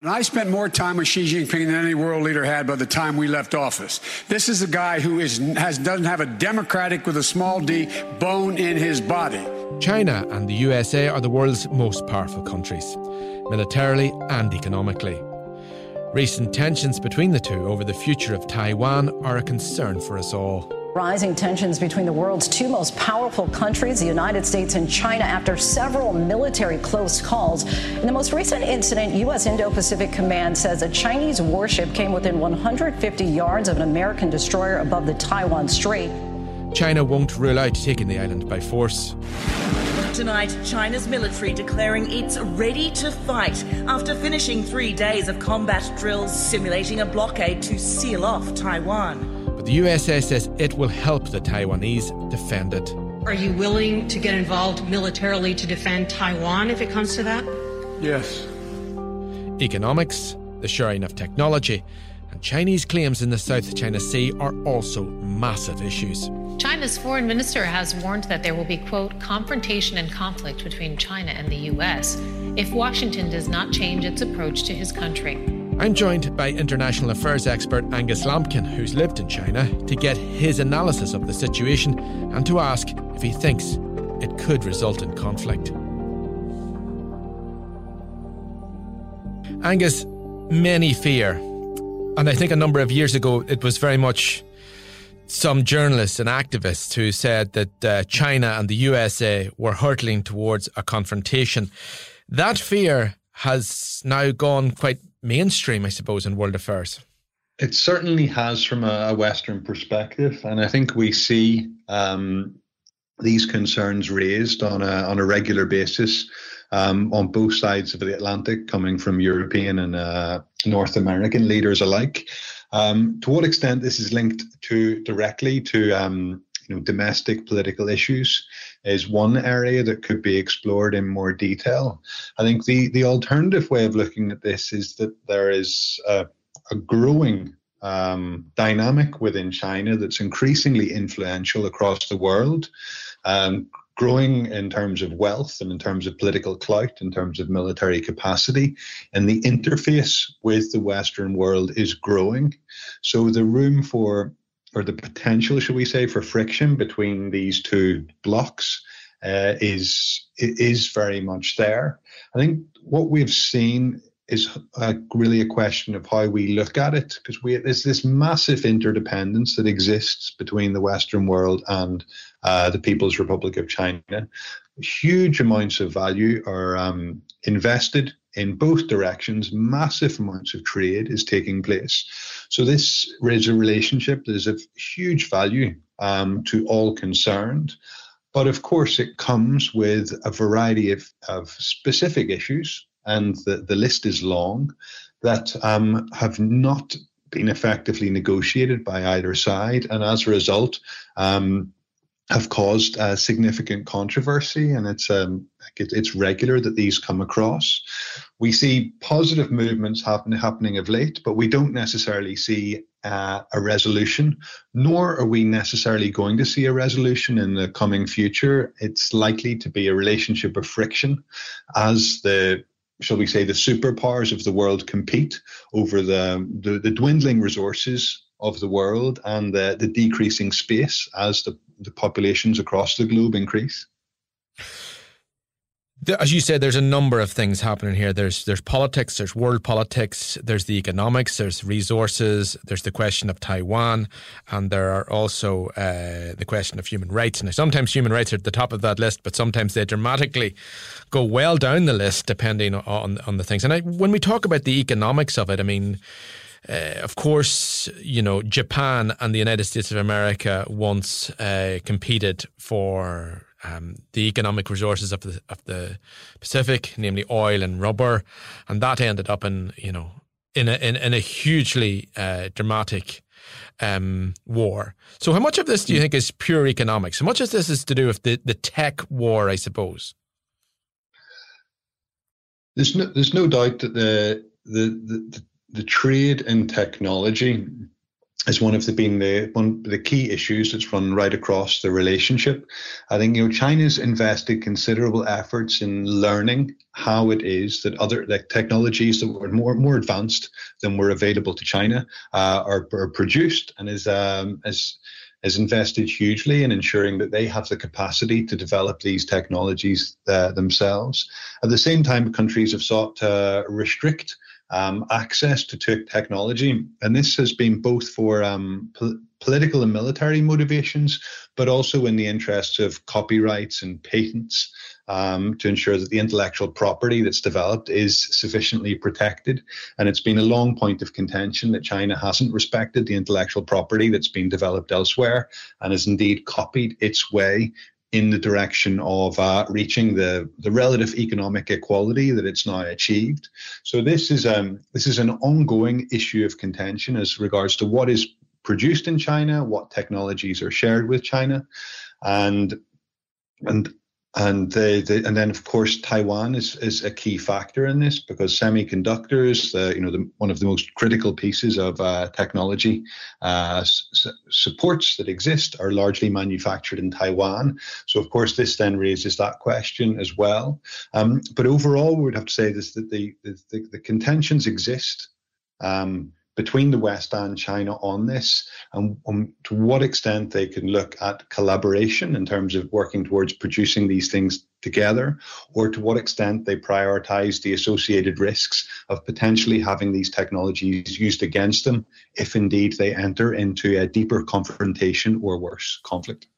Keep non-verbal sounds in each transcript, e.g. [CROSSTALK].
And I spent more time with Xi Jinping than any world leader had by the time we left office. This is a guy who is, has, doesn't have a democratic with a small d bone in his body. China and the USA are the world's most powerful countries, militarily and economically. Recent tensions between the two over the future of Taiwan are a concern for us all. Rising tensions between the world's two most powerful countries, the United States and China, after several military close calls. In the most recent incident, U.S. Indo Pacific Command says a Chinese warship came within 150 yards of an American destroyer above the Taiwan Strait. China won't rule out taking the island by force. Tonight, China's military declaring it's ready to fight after finishing three days of combat drills simulating a blockade to seal off Taiwan. But the USA says it will help the Taiwanese defend it. Are you willing to get involved militarily to defend Taiwan if it comes to that? Yes. Economics, the sharing of technology, and Chinese claims in the South China Sea are also massive issues. China's foreign minister has warned that there will be, quote, confrontation and conflict between China and the US if Washington does not change its approach to his country. I'm joined by international affairs expert Angus Lambkin, who's lived in China, to get his analysis of the situation and to ask if he thinks it could result in conflict. Angus, many fear, and I think a number of years ago it was very much some journalists and activists who said that uh, China and the USA were hurtling towards a confrontation. That fear has now gone quite mainstream, I suppose, in world affairs. It certainly has from a, Western perspective, and I think we see um, these concerns raised on a on a regular basis um, on both sides of the Atlantic, coming from European and uh, North American leaders alike. Um, to what extent this is linked to directly to um, you know domestic political issues is one area that could be explored in more detail. I think the the alternative way of looking at this is that there is a, a growing um, dynamic within China that's increasingly influential across the world. Um, growing in terms of wealth and in terms of political clout, in terms of military capacity, and the interface with the Western world is growing. So the room for or the potential, should we say, for friction between these two blocks uh, is is very much there. I think what we've seen is a, really a question of how we look at it because we there's this massive interdependence that exists between the Western world and uh, the People's Republic of China. Huge amounts of value are um, invested in both directions. Massive amounts of trade is taking place. So this is a relationship that is of huge value um, to all concerned. But of course, it comes with a variety of, of specific issues, and the, the list is long, that um, have not been effectively negotiated by either side. And as a result, um, have caused significant controversy, and it's um, it's regular that these come across. We see positive movements happen, happening of late, but we don't necessarily see uh, a resolution, nor are we necessarily going to see a resolution in the coming future. It's likely to be a relationship of friction as the shall we say the superpowers of the world compete over the, the, the dwindling resources of the world and the, the decreasing space as the, the populations across the globe increase. as you said, there's a number of things happening here. There's there's politics, there's world politics, there's the economics, there's resources, there's the question of Taiwan, and there are also uh, the question of human rights. Now, sometimes human rights are at the top of that list, but sometimes they dramatically go well down the list depending on on the things. And I, when we talk about the economics of it, I mean. Uh, of course, you know, Japan and the United States of America once uh, competed for um, the economic resources of the of the Pacific, namely oil and rubber, and that ended up in you know in a in, in a hugely uh, dramatic um, war. So, how much of this do you think is pure economics? How much of this is to do with the, the tech war? I suppose. There's no there's no doubt that the the the, the trade in technology is one of the being the one the key issues that's run right across the relationship. I think you know China's invested considerable efforts in learning how it is that other like technologies that were more more advanced than were available to China uh, are, are, produced and is um, is is invested hugely in ensuring that they have the capacity to develop these technologies uh, themselves. At the same time, countries have sought to restrict um, access to technology. And this has been both for um, po- political and military motivations, but also in the interests of copyrights and patents um, to ensure that the intellectual property that's developed is sufficiently protected. And it's been a long point of contention that China hasn't respected the intellectual property that's been developed elsewhere and has indeed copied its way in the direction of uh, reaching the, the relative economic equality that it's now achieved. So this is um, this is an ongoing issue of contention as regards to what is produced in China, what technologies are shared with China, and and and the, and then of course Taiwan is is a key factor in this because semiconductors, the you know the, one of the most critical pieces of uh, technology uh, s- supports that exist are largely manufactured in Taiwan. So of course this then raises that question as well. Um, but overall, we would have to say this that the the, the contentions exist. Um, between the West and China on this, and um, to what extent they can look at collaboration in terms of working towards producing these things together, or to what extent they prioritize the associated risks of potentially having these technologies used against them if indeed they enter into a deeper confrontation or worse conflict.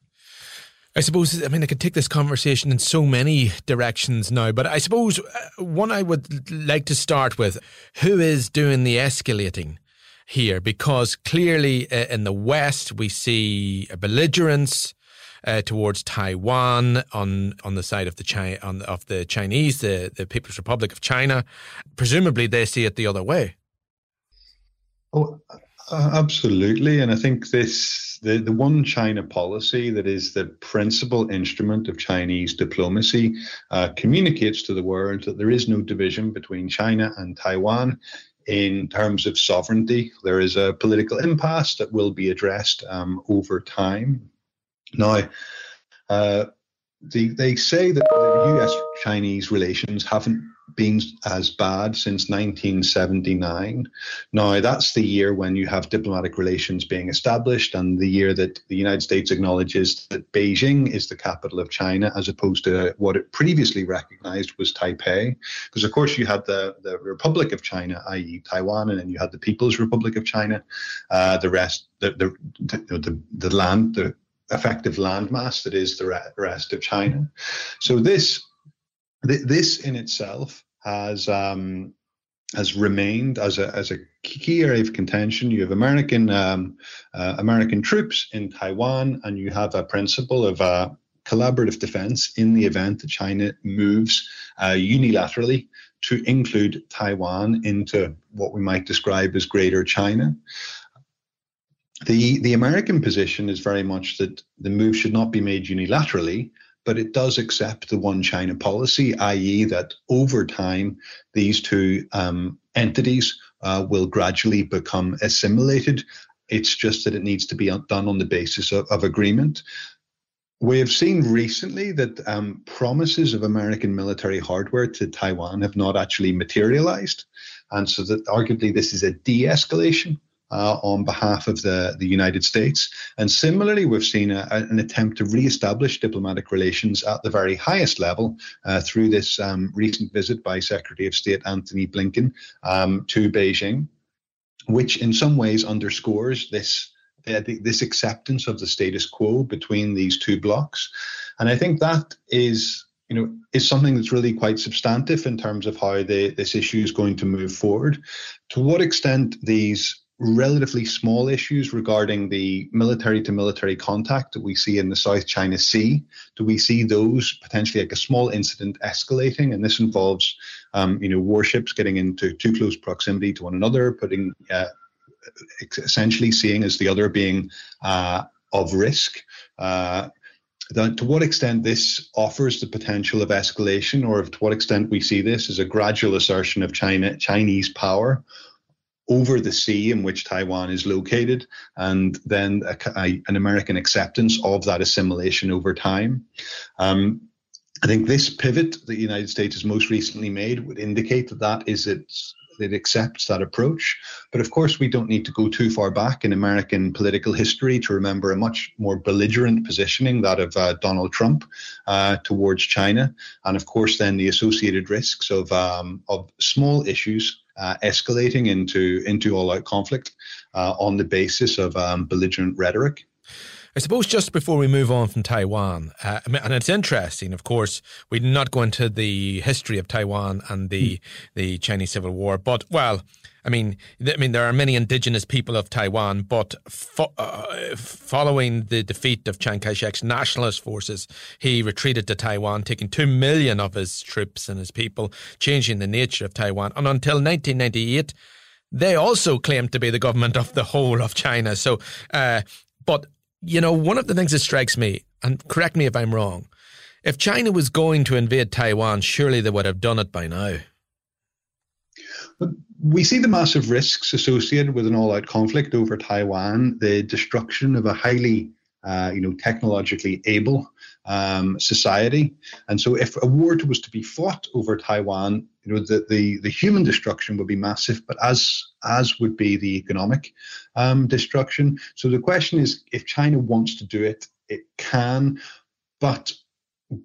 I suppose, I mean, I could take this conversation in so many directions now, but I suppose uh, one I would like to start with who is doing the escalating? Here because clearly uh, in the West we see a belligerence uh, towards Taiwan on on the side of the China on of the Chinese, the the People's Republic of China. Presumably, they see it the other way. Oh, absolutely, and I think this the the one China policy that is the principal instrument of Chinese diplomacy uh, communicates to the world that there is no division between China and Taiwan in terms of sovereignty. There is a political impasse that will be addressed um, over time. Now, uh, the, they say that the US Chinese relations haven't been as bad since 1979. Now, that's the year when you have diplomatic relations being established and the year that the United States acknowledges that Beijing is the capital of China as opposed to what it previously recognized was Taipei. Because, of course, you had the, the Republic of China, i.e., Taiwan, and then you had the People's Republic of China, uh, the rest, the, the, the, the land, the effective landmass that is the rest of China. So this this in itself has um, has remained as a as a key area of contention. You have American um, uh, American troops in Taiwan, and you have a principle of uh, collaborative defense in the event that China moves uh, unilaterally to include Taiwan into what we might describe as Greater China. The, the American position is very much that the move should not be made unilaterally, but it does accept the one China policy, i.e., that over time, these two um, entities uh, will gradually become assimilated. It's just that it needs to be done on the basis of, of agreement. We have seen recently that um, promises of American military hardware to Taiwan have not actually materialized. And so that arguably this is a de escalation uh, on behalf of the, the United States. And similarly, we've seen a, an attempt to re-establish diplomatic relations at the very highest level uh, through this um, recent visit by Secretary of State Antony Blinken um, to Beijing, which in some ways underscores this this acceptance of the status quo between these two blocks. And I think that is you know, is something that's really quite substantive in terms of how this issue is going to move forward. To what extent these relatively small issues regarding the military to military contact that we see in the South China Sea, do we see those potentially like a small incident escalating? And this involves, um, you know, warships getting into too close proximity to one another, putting uh, essentially seeing as the other being uh, of risk. Uh, to what extent this offers the potential of escalation, or to what extent we see this as a gradual assertion of China Chinese power over the sea in which Taiwan is located, and then a, a, an American acceptance of that assimilation over time. Um, I think this pivot that the United States has most recently made would indicate that that is its it accepts that approach. But of course, we don't need to go too far back in American political history to remember a much more belligerent positioning, that of uh, Donald Trump uh, towards China, and of course, then the associated risks of um, of small issues. Uh, escalating into into all-out conflict uh, on the basis of um, belligerent rhetoric. I suppose just before we move on from Taiwan, uh, and it's interesting, of course, we did not go into the history of Taiwan and the mm. the Chinese Civil War, but well, I mean, I mean, there are many indigenous people of Taiwan, but fo- uh, following the defeat of Chiang Kai-shek's nationalist forces, he retreated to Taiwan, taking two million of his troops and his people, changing the nature of Taiwan. And until 1998, they also claimed to be the government of the whole of China. So, uh, but you know, one of the things that strikes me, and correct me if I'm wrong, if China was going to invade Taiwan, surely they would have done it by now. We see the massive risks associated with an all-out conflict over Taiwan, the destruction of a highly, uh, you know, technologically able um, society. And so, if a war was to be fought over Taiwan, you know, the, the, the human destruction would be massive, but as as would be the economic um, destruction. So the question is, if China wants to do it, it can, but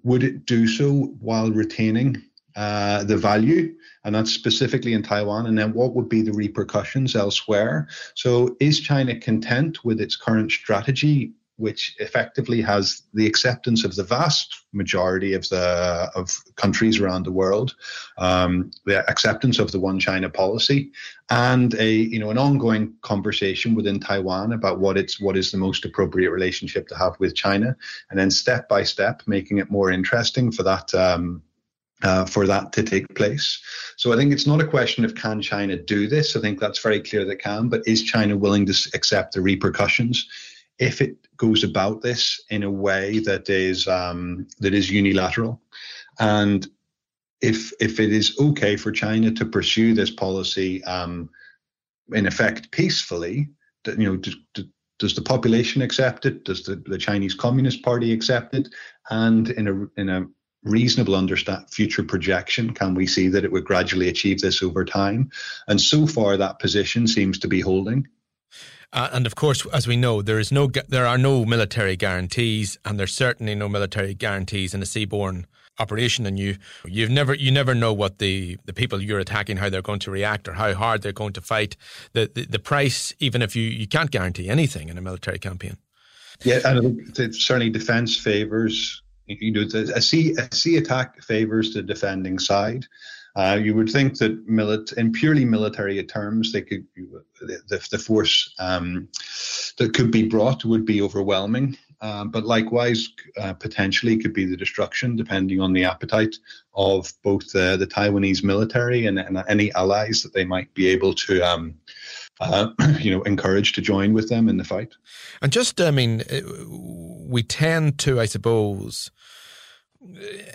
would it do so while retaining uh, the value, and that's specifically in Taiwan. And then what would be the repercussions elsewhere? So, is China content with its current strategy which effectively has the acceptance of the vast majority of the of countries around the world, um, the acceptance of the one China policy, and a you know an ongoing conversation within Taiwan about what it's what is the most appropriate relationship to have with China, and then step by step making it more interesting for that. Um, uh, for that to take place. So I think it's not a question of can China do this. I think that's very clear that can, but is China willing to accept the repercussions? if it goes about this in a way that is um, that is unilateral, and if if it is okay for China to pursue this policy um, in effect peacefully, you know. Do, do, does the population accept it? Does the, the Chinese Communist Party accept it? And in a in a reasonable understand future projection can we see that it would gradually achieve this over time and so far that position seems to be holding uh, and of course, as we know, there is no there are no military guarantees, and there's certainly no military guarantees in a seaborne operation. And you you've never you never know what the, the people you're attacking how they're going to react or how hard they're going to fight. The the, the price, even if you you can't guarantee anything in a military campaign. Yeah, and certainly defence favours. You know, a sea a sea attack favours the defending side. Uh, you would think that milit- in purely military terms, they could the, the force um, that could be brought would be overwhelming. Uh, but likewise, uh, potentially could be the destruction, depending on the appetite of both the, the Taiwanese military and, and, any allies that they might be able to, um, uh, [CLEARS THROAT] you know, encourage to join with them in the fight. And just, I mean, we tend to, I suppose,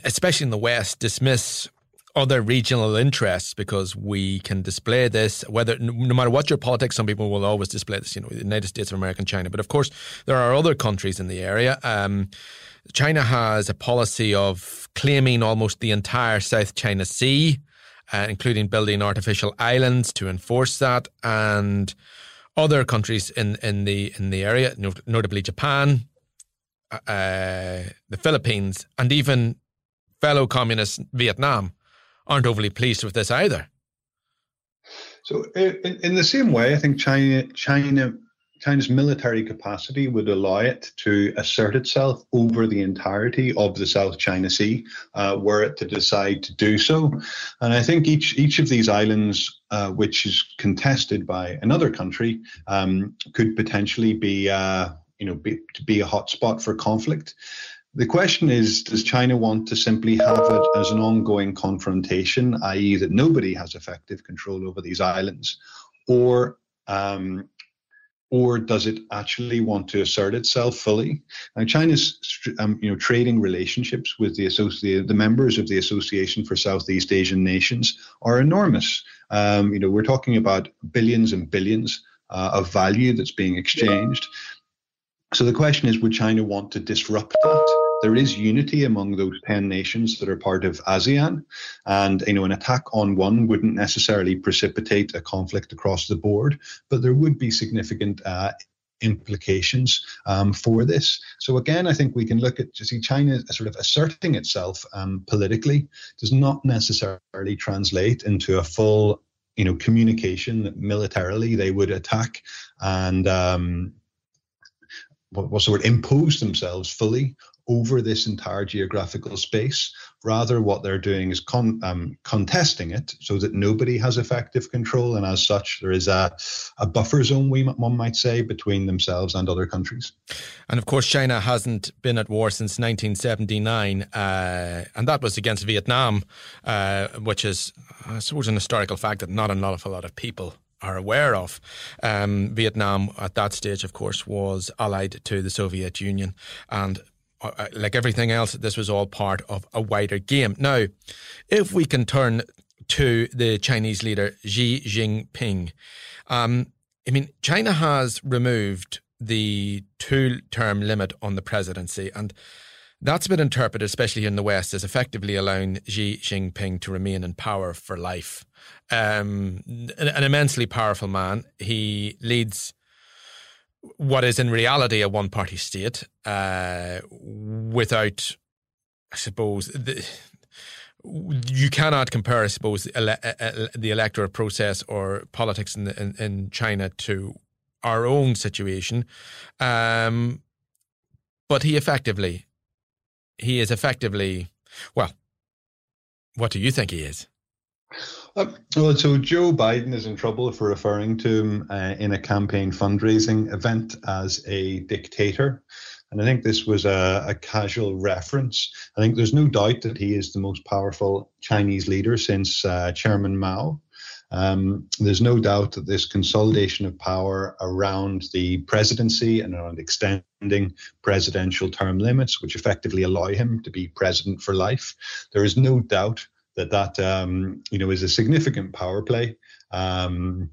especially in the West, dismiss other regional interests because we can display this whether no matter what your politics some people will always display this you know the united states of america and china. But of course there are other countries in the area. Um, china has a policy of claiming almost the entire south china sea uh, including building artificial islands to enforce that and other countries in, in the in the area, notably Japan, uh, the Philippines, and even fellow communist Vietnam, aren't overly pleased with this either. So, in, in the same way, I think China China China's military capacity would allow it to assert itself over the entirety of the South China Sea, uh, were it to decide to do so. And I think each each of these islands, uh, which is contested by another country, um, could potentially be, uh, you know, be, to be a hotspot for conflict. The question is Does China want to simply have it as an ongoing confrontation, i.e., that nobody has effective control over these islands? Or um, or does it actually want to assert itself fully? Now, China's um, you know trading relationships with the associate the members of the Association for Southeast Asian Nations are enormous. Um, you know, we're talking about billions and billions uh, of value that's being exchanged. So the question is, would China want to disrupt that? there is unity among those 10 nations that are part of ASEAN. And, you know, an attack on one wouldn't necessarily precipitate a conflict across the board, but there would be significant uh, implications um, for this. So again, I think we can look at to see China sort of asserting itself um, politically does not necessarily translate into a full, you know, communication that militarily they would attack and um, what's the word impose themselves fully over this entire geographical space. Rather, what they're doing is con- um, contesting it so that nobody has effective control. And as such, there is a, a buffer zone, we, one might say, between themselves and other countries. And of course, China hasn't been at war since 1979. Uh, and that was against Vietnam, uh, which is, I suppose, an historical fact that not an awful lot of people are aware of. Um, Vietnam at that stage, of course, was allied to the Soviet Union, and uh, uh, like everything else, this was all part of a wider game. Now, if we can turn to the Chinese leader Xi Jinping, um, I mean, China has removed the two term limit on the presidency, and that's been interpreted, especially in the West, as effectively allowing Xi Jinping to remain in power for life. Um, an, an immensely powerful man. He leads what is in reality a one party state uh, without, I suppose, the, you cannot compare, I suppose, the, ele- the electoral process or politics in, in, in, China to our own situation. Um, but he effectively, he is effectively, well, what do you think he is? Uh, well, so Joe Biden is in trouble for referring to him uh, in a campaign fundraising event as a dictator. And I think this was a, a, casual reference. I think there's no doubt that he is the most powerful Chinese leader since uh, Chairman Mao. Um, there's no doubt that this consolidation of power around the presidency and around extending presidential term limits, which effectively allow him to be president for life, there is no doubt that that um, you know is a significant power play. Um,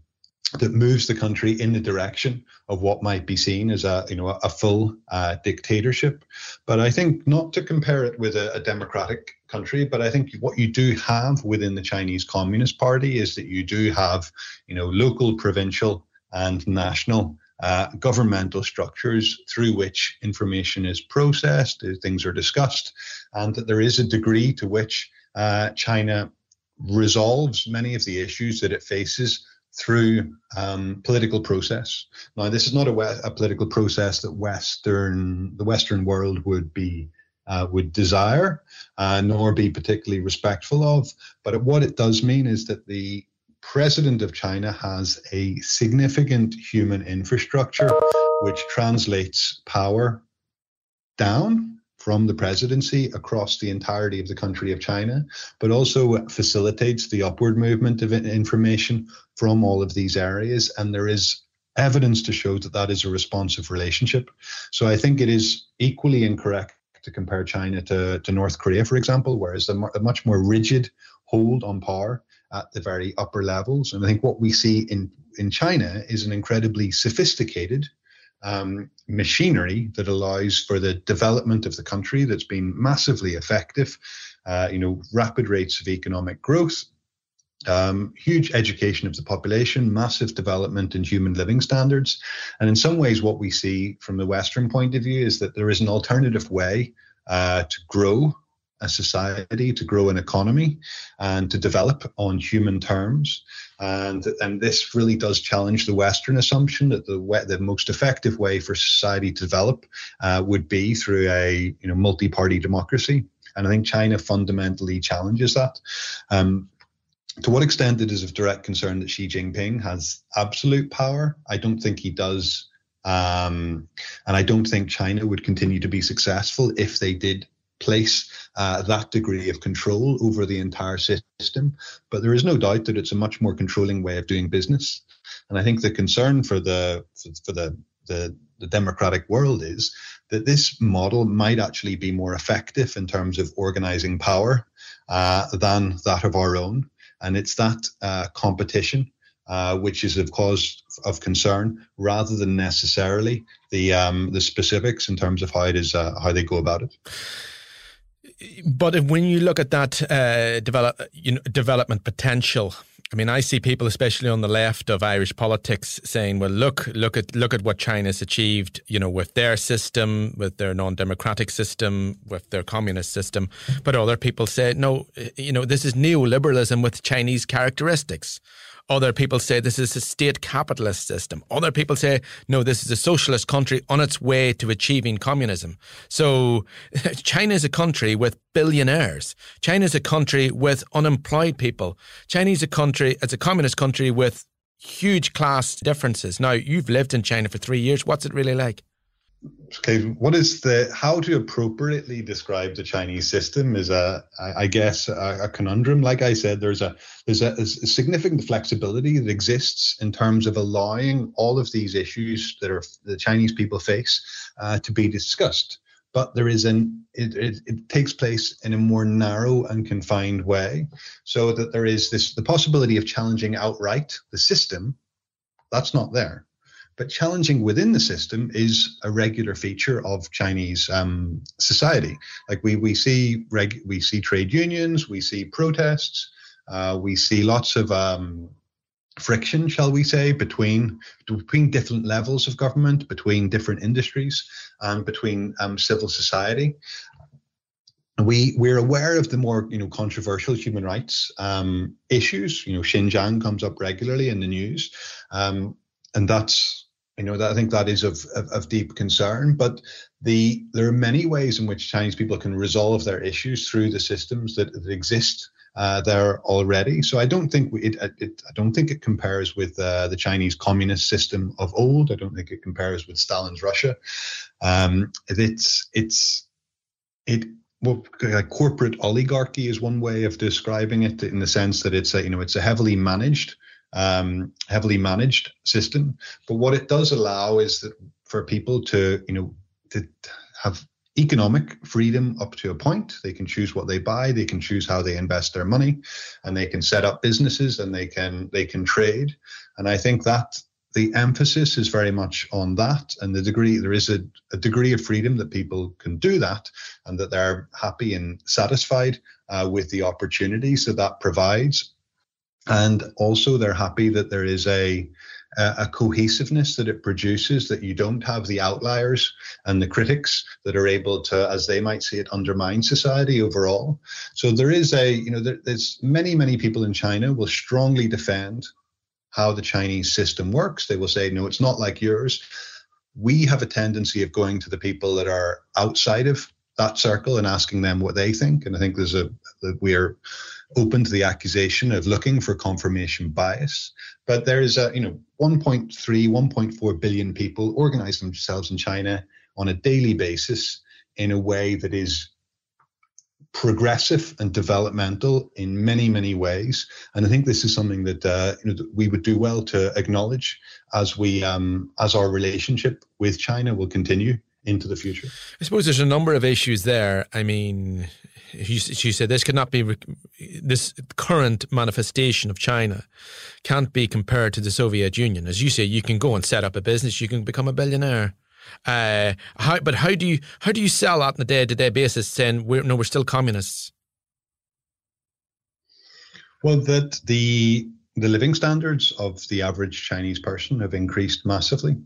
that moves the country in the direction of what might be seen as a you know a, full uh, dictatorship. But I think not to compare it with a, a democratic country, but I think what you do have within the Chinese Communist Party is that you do have you know local, provincial, and national uh, governmental structures through which information is processed, things are discussed, and that there is a degree to which uh, China resolves many of the issues that it faces through um, political process. Now, this is not a, a, political process that Western the Western world would be uh, would desire, uh, nor be particularly respectful of. But what it does mean is that the president of China has a significant human infrastructure, which translates power down from the presidency across the entirety of the country of China, but also facilitates the upward movement of information from all of these areas. And there is evidence to show that that is a responsive relationship. So I think it is equally incorrect to compare China to, to North Korea, for example, whereas a, a much more rigid hold on power at the very upper levels. And I think what we see in, in China is an incredibly sophisticated um, machinery that allows for the development of the country that's been massively effective. Uh, you know, rapid rates of economic growth, um, huge education of the population, massive development in human living standards. And in some ways, what we see from the Western point of view is that there is an alternative way uh, to grow a society, to grow an economy, and to develop on human terms. And, and this really does challenge the Western assumption that the the most effective way for society to develop uh, would be through a you know multi-party democracy. And I think China fundamentally challenges that. Um, to what extent it is of direct concern that Xi Jinping has absolute power, I don't think he does. Um, and I don't think China would continue to be successful if they did place uh, that degree of control over the entire system. But there is no doubt that it's a much more controlling way of doing business. And I think the concern for the for the the, the democratic world is that this model might actually be more effective in terms of organizing power uh, than that of our own. And it's that uh, competition uh, which is of cause of concern, rather than necessarily the um, the specifics in terms of how it is uh, how they go about it. But when you look at that uh, develop, you know, development potential, I mean, I see people, especially on the left of Irish politics, saying, "Well, look, look at look at what China's achieved, you know, with their system, with their non-democratic system, with their communist system." But other people say, "No, you know, this is neoliberalism with Chinese characteristics." Other people say this is a state capitalist system. Other people say, no, this is a socialist country on its way to achieving communism. So [LAUGHS] China is a country with billionaires. China is a country with unemployed people. China is a country, it's a communist country with huge class differences. Now, you've lived in China for three years. What's it really like? Okay, what is the how to appropriately describe the Chinese system is a, I guess, a, a conundrum. Like I said, there's a there's a, a, significant flexibility that exists in terms of allowing all of these issues that are the Chinese people face uh, to be discussed. But there is an it, it, it takes place in a more narrow and confined way, so that there is this the possibility of challenging outright the system. That's not there but challenging within the system is a regular feature of Chinese um, society. Like we we see reg, we see trade unions, we see protests, uh, we see lots of um, friction, shall we say, between between different levels of government, between different industries, and between um, civil society. We we're aware of the more you know controversial human rights um, issues. You know, Xinjiang comes up regularly in the news, um, and that's you know, that I think that is of, of, of, deep concern. But the there are many ways in which Chinese people can resolve their issues through the systems that, that exist uh, there already. So I don't think it, it, I don't think it compares with uh, the Chinese communist system of old. I don't think it compares with Stalin's Russia. Um, it's it's it well, corporate oligarchy is one way of describing it in the sense that it's a you know it's a heavily managed um, heavily managed system. But what it does allow is that for people to, you know, to have economic freedom up to a point. They can choose what they buy, they can choose how they invest their money, and they can set up businesses and they can they can trade. And I think that the emphasis is very much on that and the degree there is a, a degree of freedom that people can do that and that they're happy and satisfied uh, with the opportunities that that provides and also they're happy that there is a a cohesiveness that it produces that you don't have the outliers and the critics that are able to as they might see it undermine society overall. So there is a you know there, there's many many people in china will strongly defend how the chinese system works. They will say no it's not like yours. We have a tendency of going to the people that are outside of that circle and asking them what they think. And i think there's a we're open to the accusation of looking for confirmation bias. But there is a, you know, 1.3, 1.4 billion people organize themselves in China on a daily basis in a way that is progressive and developmental in many many ways and i think this is something that, uh, you know, that we would do well to acknowledge as we um, as our relationship with china will continue into the future i suppose there's a number of issues there i mean she said this could not be this current manifestation of China can't be compared to the Soviet Union. As you say, you can go and set up a business, you can become a billionaire. Uh, how, but how do you how do you sell that on a day to day basis? Saying we're no, we're still communists. Well, that the the living standards of the average Chinese person have increased massively.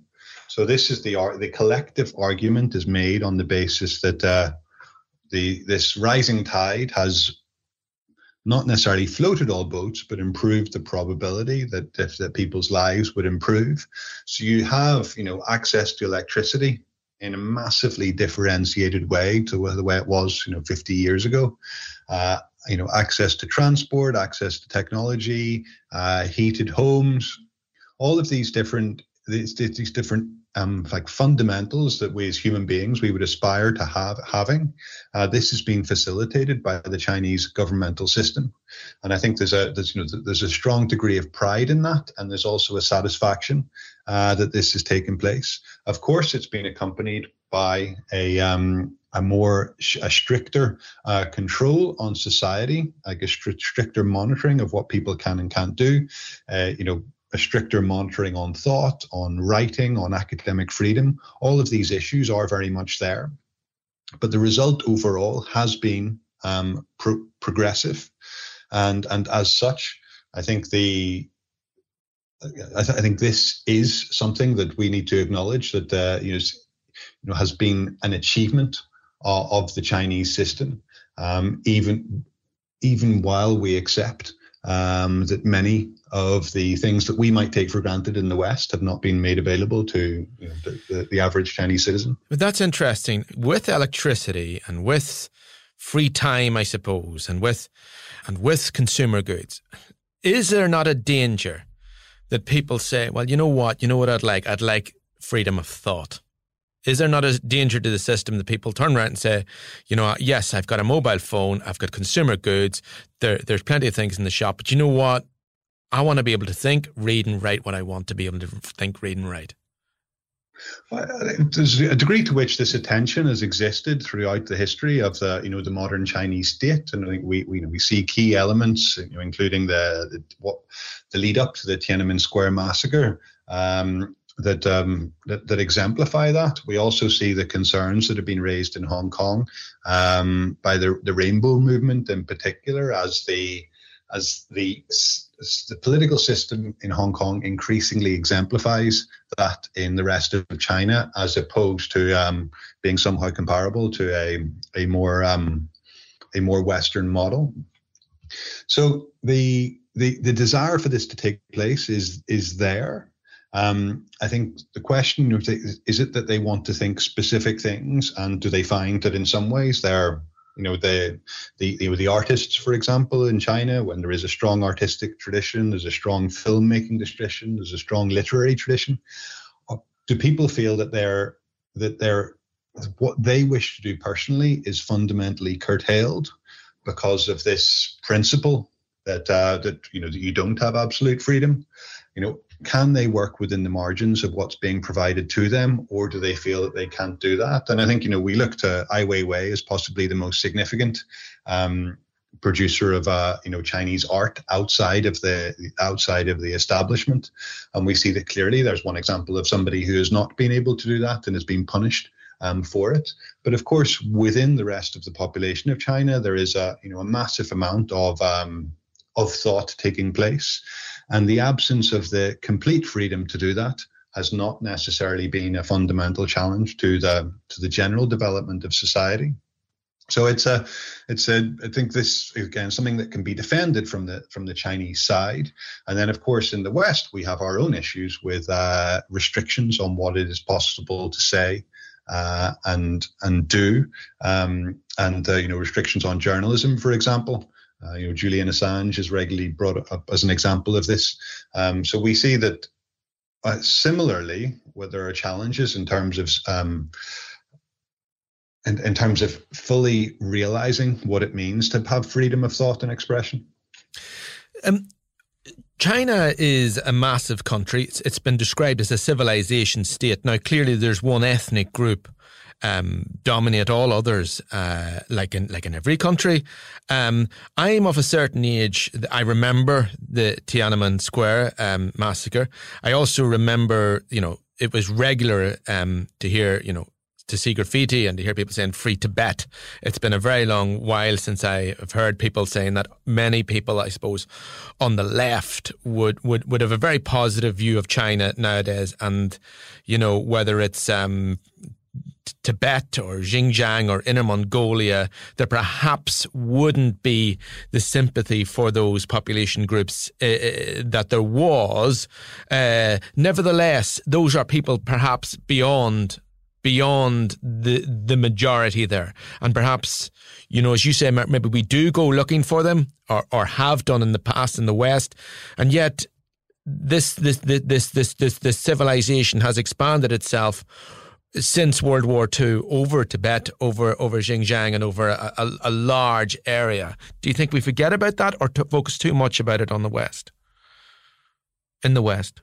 So this is the the collective argument is made on the basis that uh, the this rising tide has not necessarily floated all boats, but improved the probability that if that people's lives would improve. So you have you know access to electricity in a massively differentiated way to the way it was you know 50 years ago. Uh, you know access to transport, access to technology, uh, heated homes, all of these different these, these different um, like fundamentals that we as human beings we would aspire to have having. Uh, this has been facilitated by the Chinese governmental system, and I think there's a there's you know there's a strong degree of pride in that, and there's also a satisfaction uh, that this has taken place. Of course, it's been accompanied by a um, a more a stricter uh, control on society, like a stri- stricter monitoring of what people can and can't do. Uh, you know, a stricter monitoring on thought, on writing, on academic freedom. All of these issues are very much there, but the result overall has been um, pro- progressive, and and as such, I think the I, th- I, think this is something that we need to acknowledge that uh, you know, has been an achievement of, of the Chinese system, um, even even while we accept um, that many of the things that we might take for granted in the West have not been made available to you know, the, the, the average Chinese citizen. But that's interesting. With electricity and with free time, I suppose, and with and with consumer goods, is there not a danger that people say, "Well, you know what? You know what I'd like? I'd like freedom of thought." Is there not a danger to the system that people turn around and say, you know, yes, I've got a mobile phone, I've got consumer goods, there, there's plenty of things in the shop, but you know what? I want to be able to think, read, and write what I want to be able to think, read, and write. There's a degree to which this attention has existed throughout the history of the, you know, the modern Chinese state, and I think we, we, you know, we see key elements, you know, including the, the what the lead up to the Tiananmen Square massacre, um, that, um, that, that exemplify that. We also see the concerns that have been raised in Hong Kong um, by the the Rainbow Movement in particular, as the as the the political system in Hong Kong increasingly exemplifies that in the rest of China, as opposed to um, being somehow comparable to a a more um, a more Western model. So the the the desire for this to take place is is there. Um, I think the question is is it that they want to think specific things, and do they find that in some ways they're you know the the the, the artists, for example, in China, when there is a strong artistic tradition, there's a strong filmmaking tradition, there's a strong literary tradition. Uh, do people feel that they're that they're what they wish to do personally is fundamentally curtailed because of this principle that uh, that you know that you don't have absolute freedom? You know, can they work within the margins of what's being provided to them, or do they feel that they can't do that? And I think you know we look to Ai Weiwei as possibly the most significant um, producer of uh, you know Chinese art outside of the outside of the establishment, and we see that clearly. There's one example of somebody who has not been able to do that and has been punished um, for it. But of course, within the rest of the population of China, there is a you know a massive amount of um, of thought taking place. And the absence of the complete freedom to do that has not necessarily been a fundamental challenge to the to the general development of society. So it's a, it's a. I think this again something that can be defended from the from the Chinese side, and then of course in the West we have our own issues with uh, restrictions on what it is possible to say uh, and and do, um, and uh, you know restrictions on journalism, for example. Uh, you know, Julian Assange is regularly brought up as an example of this. Um, so we see that uh, similarly, where there are challenges in terms of um, in, in terms of fully realizing what it means to have freedom of thought and expression. Um, China is a massive country. It's, it's been described as a civilization state. Now, clearly, there's one ethnic group um, dominate all others, uh, like in like in every country. Um, I'm of a certain age. I remember the Tiananmen Square um, massacre. I also remember, you know, it was regular um, to hear, you know, to see graffiti and to hear people saying free Tibet. It's been a very long while since I have heard people saying that many people, I suppose, on the left would, would, would have a very positive view of China nowadays. And, you know, whether it's um, Tibet or Xinjiang or Inner Mongolia, there perhaps wouldn't be the sympathy for those population groups uh, that there was. Uh, nevertheless, those are people perhaps beyond beyond the the majority there, and perhaps you know, as you say, maybe we do go looking for them or or have done in the past in the West, and yet this this this this this this, this civilization has expanded itself since World War II over Tibet, over over Xinjiang, and over a, a, a large area. Do you think we forget about that, or to focus too much about it on the West? In the West.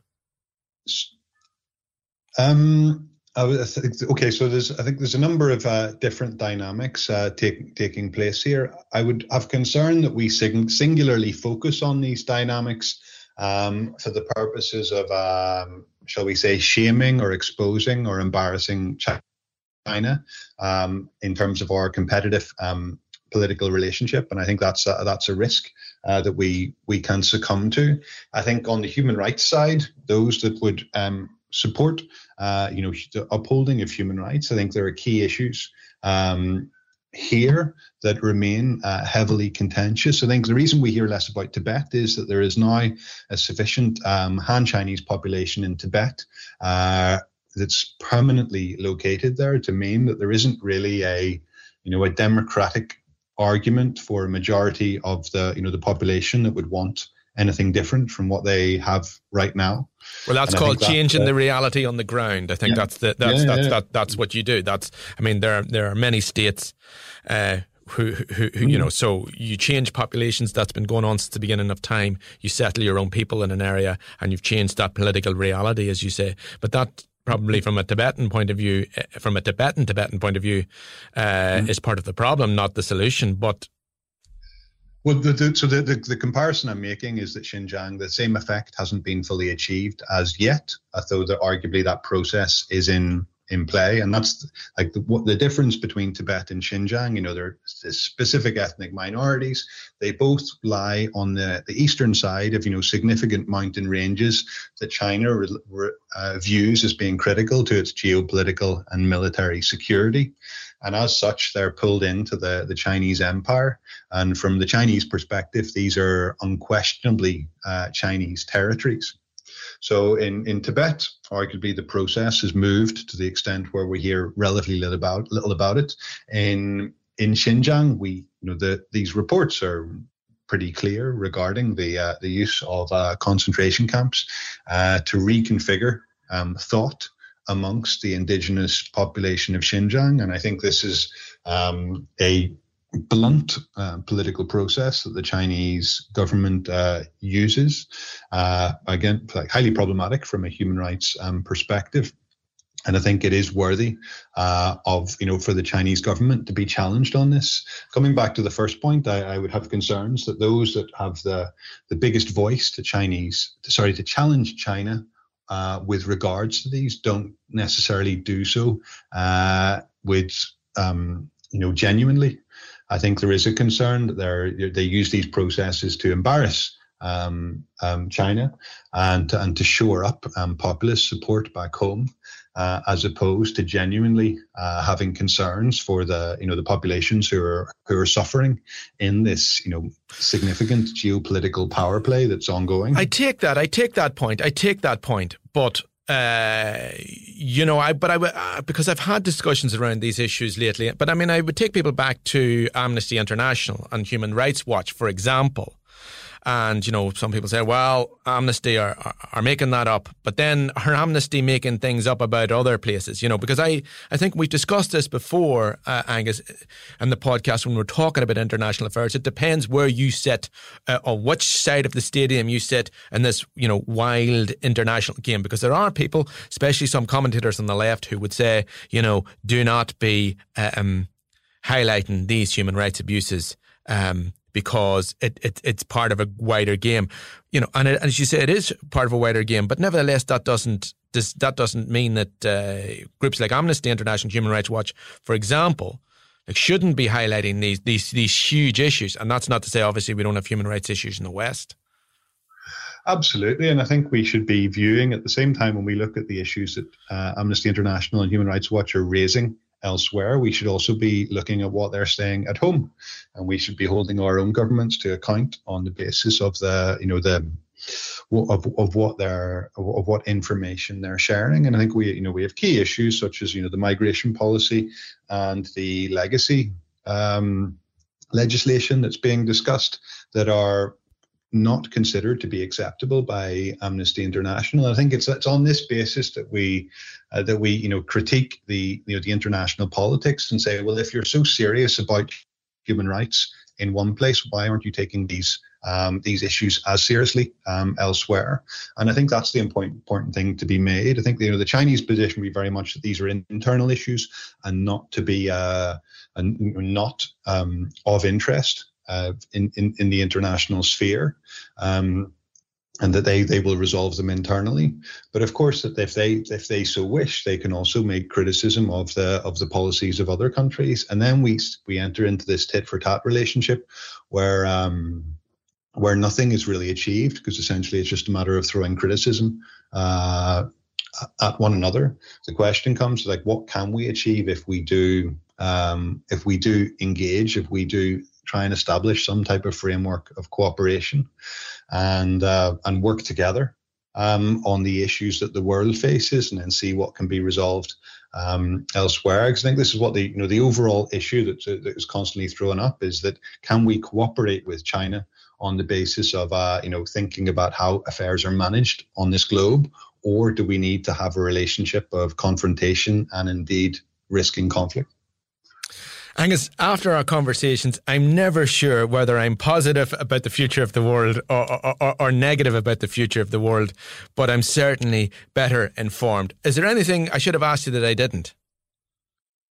Um, okay, so there's I think there's a number of uh, different dynamics uh, take, taking place here. I would have concern that we sing, singularly focus on these dynamics um, for the purposes of um, shall we say, shaming or exposing or embarrassing China um, in terms of our competitive um, political relationship, and I think that's a, that's a risk uh, that we we can succumb to. I think on the human rights side, those that would um, support, uh, you know, the upholding of human rights, I think there are key issues. Um, here that remain uh, heavily contentious. I think the reason we hear less about Tibet is that there is now a sufficient um, Han Chinese population in Tibet uh, that's permanently located there to mean that there isn't really a, you know, a democratic argument for a majority of the, you know, the population that would want anything different from what they have right now. Well, that's and called changing the reality on the ground. I think yeah. that's the, that's yeah, that's yeah, that, that's what you do. That's I mean there are, there are many states uh, who, who, who you know, so you change populations. That's been going on since the beginning of time. You settle your own people in an area, and you've changed that political reality, as you say. But that probably from a Tibetan point of view, eh, from a Tibetan Tibetan point of view, uh, mm. is part of the problem, not the solution. But well, the, the, so the, the, the, comparison I'm making is that Xinjiang, the same effect hasn't been fully achieved as yet, although arguably that process is in in play. And that's like the, what the difference between Tibet and Xinjiang. You know, there are specific ethnic minorities. They both lie on the, the eastern side of, you know, significant mountain ranges that China re, re, uh, views as being critical to its geopolitical and military security. And as such, they're pulled into the, the Chinese empire. And from the Chinese perspective, these are unquestionably uh, Chinese territories. So in, in Tibet, arguably the process has moved to the extent where we hear relatively little about little about it. In in Xinjiang, we you know the these reports are pretty clear regarding the uh, the use of uh, concentration camps uh, to reconfigure um, thought amongst the indigenous population of Xinjiang, and I think this is um, a blunt uh, political process that the Chinese government uh, uses. Uh, again, highly problematic from a human rights um, perspective. And I think it is worthy uh, of, you know, for the Chinese government to be challenged on this. Coming back to the first point, I, I would have concerns that those that have the the biggest voice to Chinese, sorry, to challenge China uh, with regards to these, don't necessarily do so uh, with, um, you know, genuinely. I think there is a concern that they they use these processes to embarrass um, um, China and and to shore up um, populist support back home, uh, as opposed to genuinely uh, having concerns for the you know the populations who are who are suffering in this you know significant geopolitical power play that's ongoing. I take that. I take that point. I take that point. But uh, you know, I but I uh, because I've had discussions around these issues lately. But I mean, I would take people back to Amnesty International and Human Rights Watch, for example, and, you know, some people say, well, Amnesty are, are, are, making that up. But then are Amnesty making things up about other places? You know, because I, I think we've discussed this before, uh, Angus, in the podcast when we're talking about international affairs. It depends where you sit uh, or which side of the stadium you sit in this, you know, wild international game. Because there are people, especially some commentators on the left, who would say, you know, do not be um, highlighting these human rights abuses um, because it, it it's part of a wider game, you know. And it, as you say, it is part of a wider game, but nevertheless, that doesn't this, that doesn't mean that uh, groups like Amnesty International, Human Rights Watch, for example, like shouldn't be highlighting these these these huge issues. And that's not to say, obviously, we don't have human rights issues in the West. Absolutely, and I think we should be viewing at the same time when we look at the issues that uh, Amnesty International and Human Rights Watch are raising elsewhere. We should also be looking at what they're saying at home, and we should be holding our own governments to account on the basis of the, you know, the of, of what they're of, what information they're sharing. And I think we, you know, we have key issues such as you know the migration policy and the legacy um, legislation that's being discussed that are not considered to be acceptable by Amnesty International. I think it's it's on this basis that we uh, that we you know critique the you know the international politics and say, well, if you're so serious about human rights in one place, why aren't you taking these um, these issues as seriously um, elsewhere? And I think that's the important important thing to be made. I think you know the Chinese position would be very much that these are internal issues and not to be uh, and not um, of interest uh, in, in, in the international sphere. Um, and that they, they will resolve them internally. But of course, that if they if they so wish, they can also make criticism of the of the policies of other countries, and then we we enter into this tit for tat relationship, where um, where nothing is really achieved because essentially it's just a matter of throwing criticism uh, at one another. The question comes like, what can we achieve if we do um, if we do engage, if we do try and establish some type of framework of cooperation and uh, and work together um, on the issues that the world faces, and then see what can be resolved um, elsewhere. Because I think this is what the you know the overall issue that, that is constantly thrown up is that can we cooperate with China on the basis of uh, you know thinking about how affairs are managed on this globe, or do we need to have a relationship of confrontation and indeed risking conflict? Angus, after our conversations, I'm never sure whether I'm positive about the future of the world or, or, or, negative about the future of the world, but I'm certainly better informed. Is there anything I should have asked you that I didn't?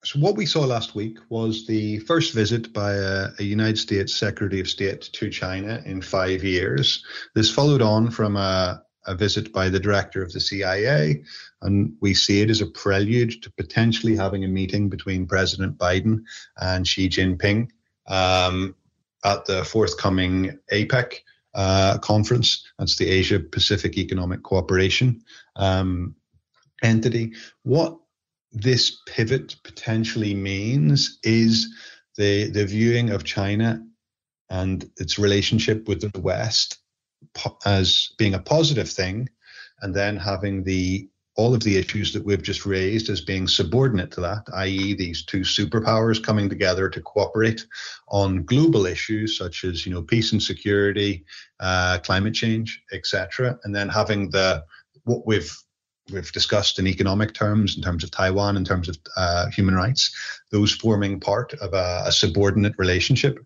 So, what we saw last week was the first visit by a, a United States Secretary of State to China in five years. This followed on from a, a visit by the director of the CIA, and we see it as a prelude to potentially having a meeting between President Biden and Xi Jinping um, at the forthcoming APEC uh, conference. That's the Asia Pacific Economic Cooperation um, entity. What this pivot potentially means is the, the viewing of China and its relationship with the West as being a positive thing, and then having the all of the issues that we've just raised as being subordinate to that, i.e., these two superpowers coming together to cooperate on global issues such as you know peace and security, uh, climate change, etc., and then having the what we've we've discussed in economic terms, in terms of Taiwan, in terms of uh, human rights, those forming part of a, a subordinate relationship.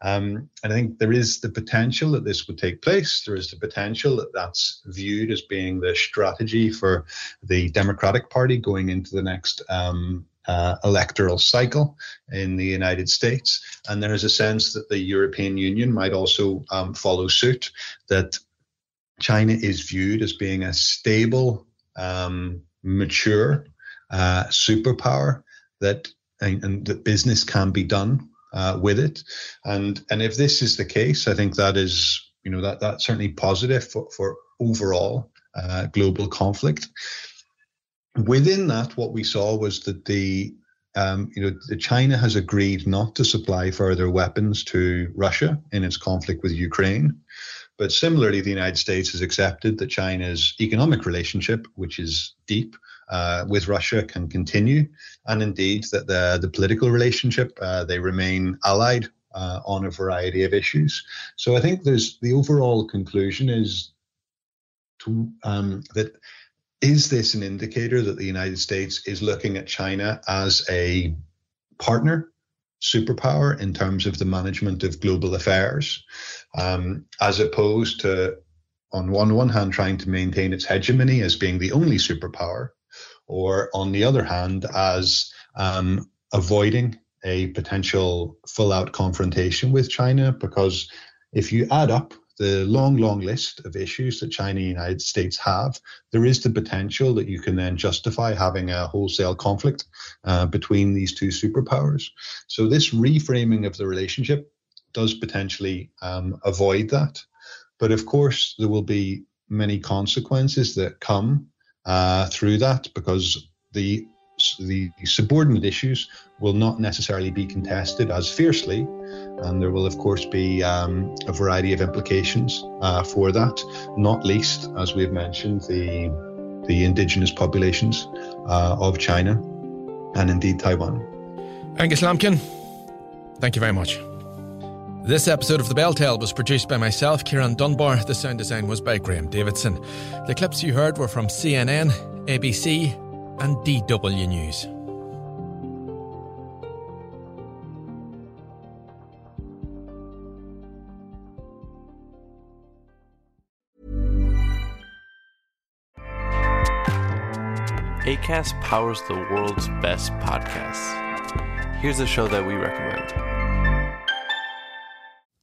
Um, and I think there is the potential that this would take place. There is the potential that that's viewed as being the strategy for the Democratic Party going into the next um, uh, electoral cycle in the United States. And there is a sense that the European Union might also um, follow suit, that China is viewed as being a stable um, mature uh, superpower that and, and that business can be done uh, with it. And and if this is the case, I think that is you know that that's certainly positive for, for overall uh, global conflict. Within that, what we saw was that the um, you know China has agreed not to supply further weapons to Russia in its conflict with Ukraine. But similarly, the United States has accepted that China's economic relationship, which is deep uh, with Russia, can continue, and indeed that the, the political relationship, uh, they remain allied uh, on a variety of issues. So I think there's the overall conclusion is to, um, that is this an indicator that the United States is looking at China as a partner superpower in terms of the management of global affairs, um, as opposed to, on one one hand, trying to maintain its hegemony as being the only superpower, or on the other hand, as um, avoiding a potential full out confrontation with China because if you add up the long, long list of issues that China and the United States have, there is the potential that you can then justify having a wholesale conflict uh, between these two superpowers. So, this reframing of the relationship does potentially um, avoid that. But of course, there will be many consequences that come uh, through that because the the subordinate issues will not necessarily be contested as fiercely, and there will, of course, be um, a variety of implications uh, for that. Not least, as we've mentioned, the the indigenous populations uh, of China and indeed Taiwan. Angus Lambkin, thank you very much. This episode of The Bell Tale was produced by myself, Ciarán Dunbar. The sound design was by Graham Davidson. The clips you heard were from CNN, ABC, and DW News. ACAST powers the world's best podcasts. Here's a show that we recommend.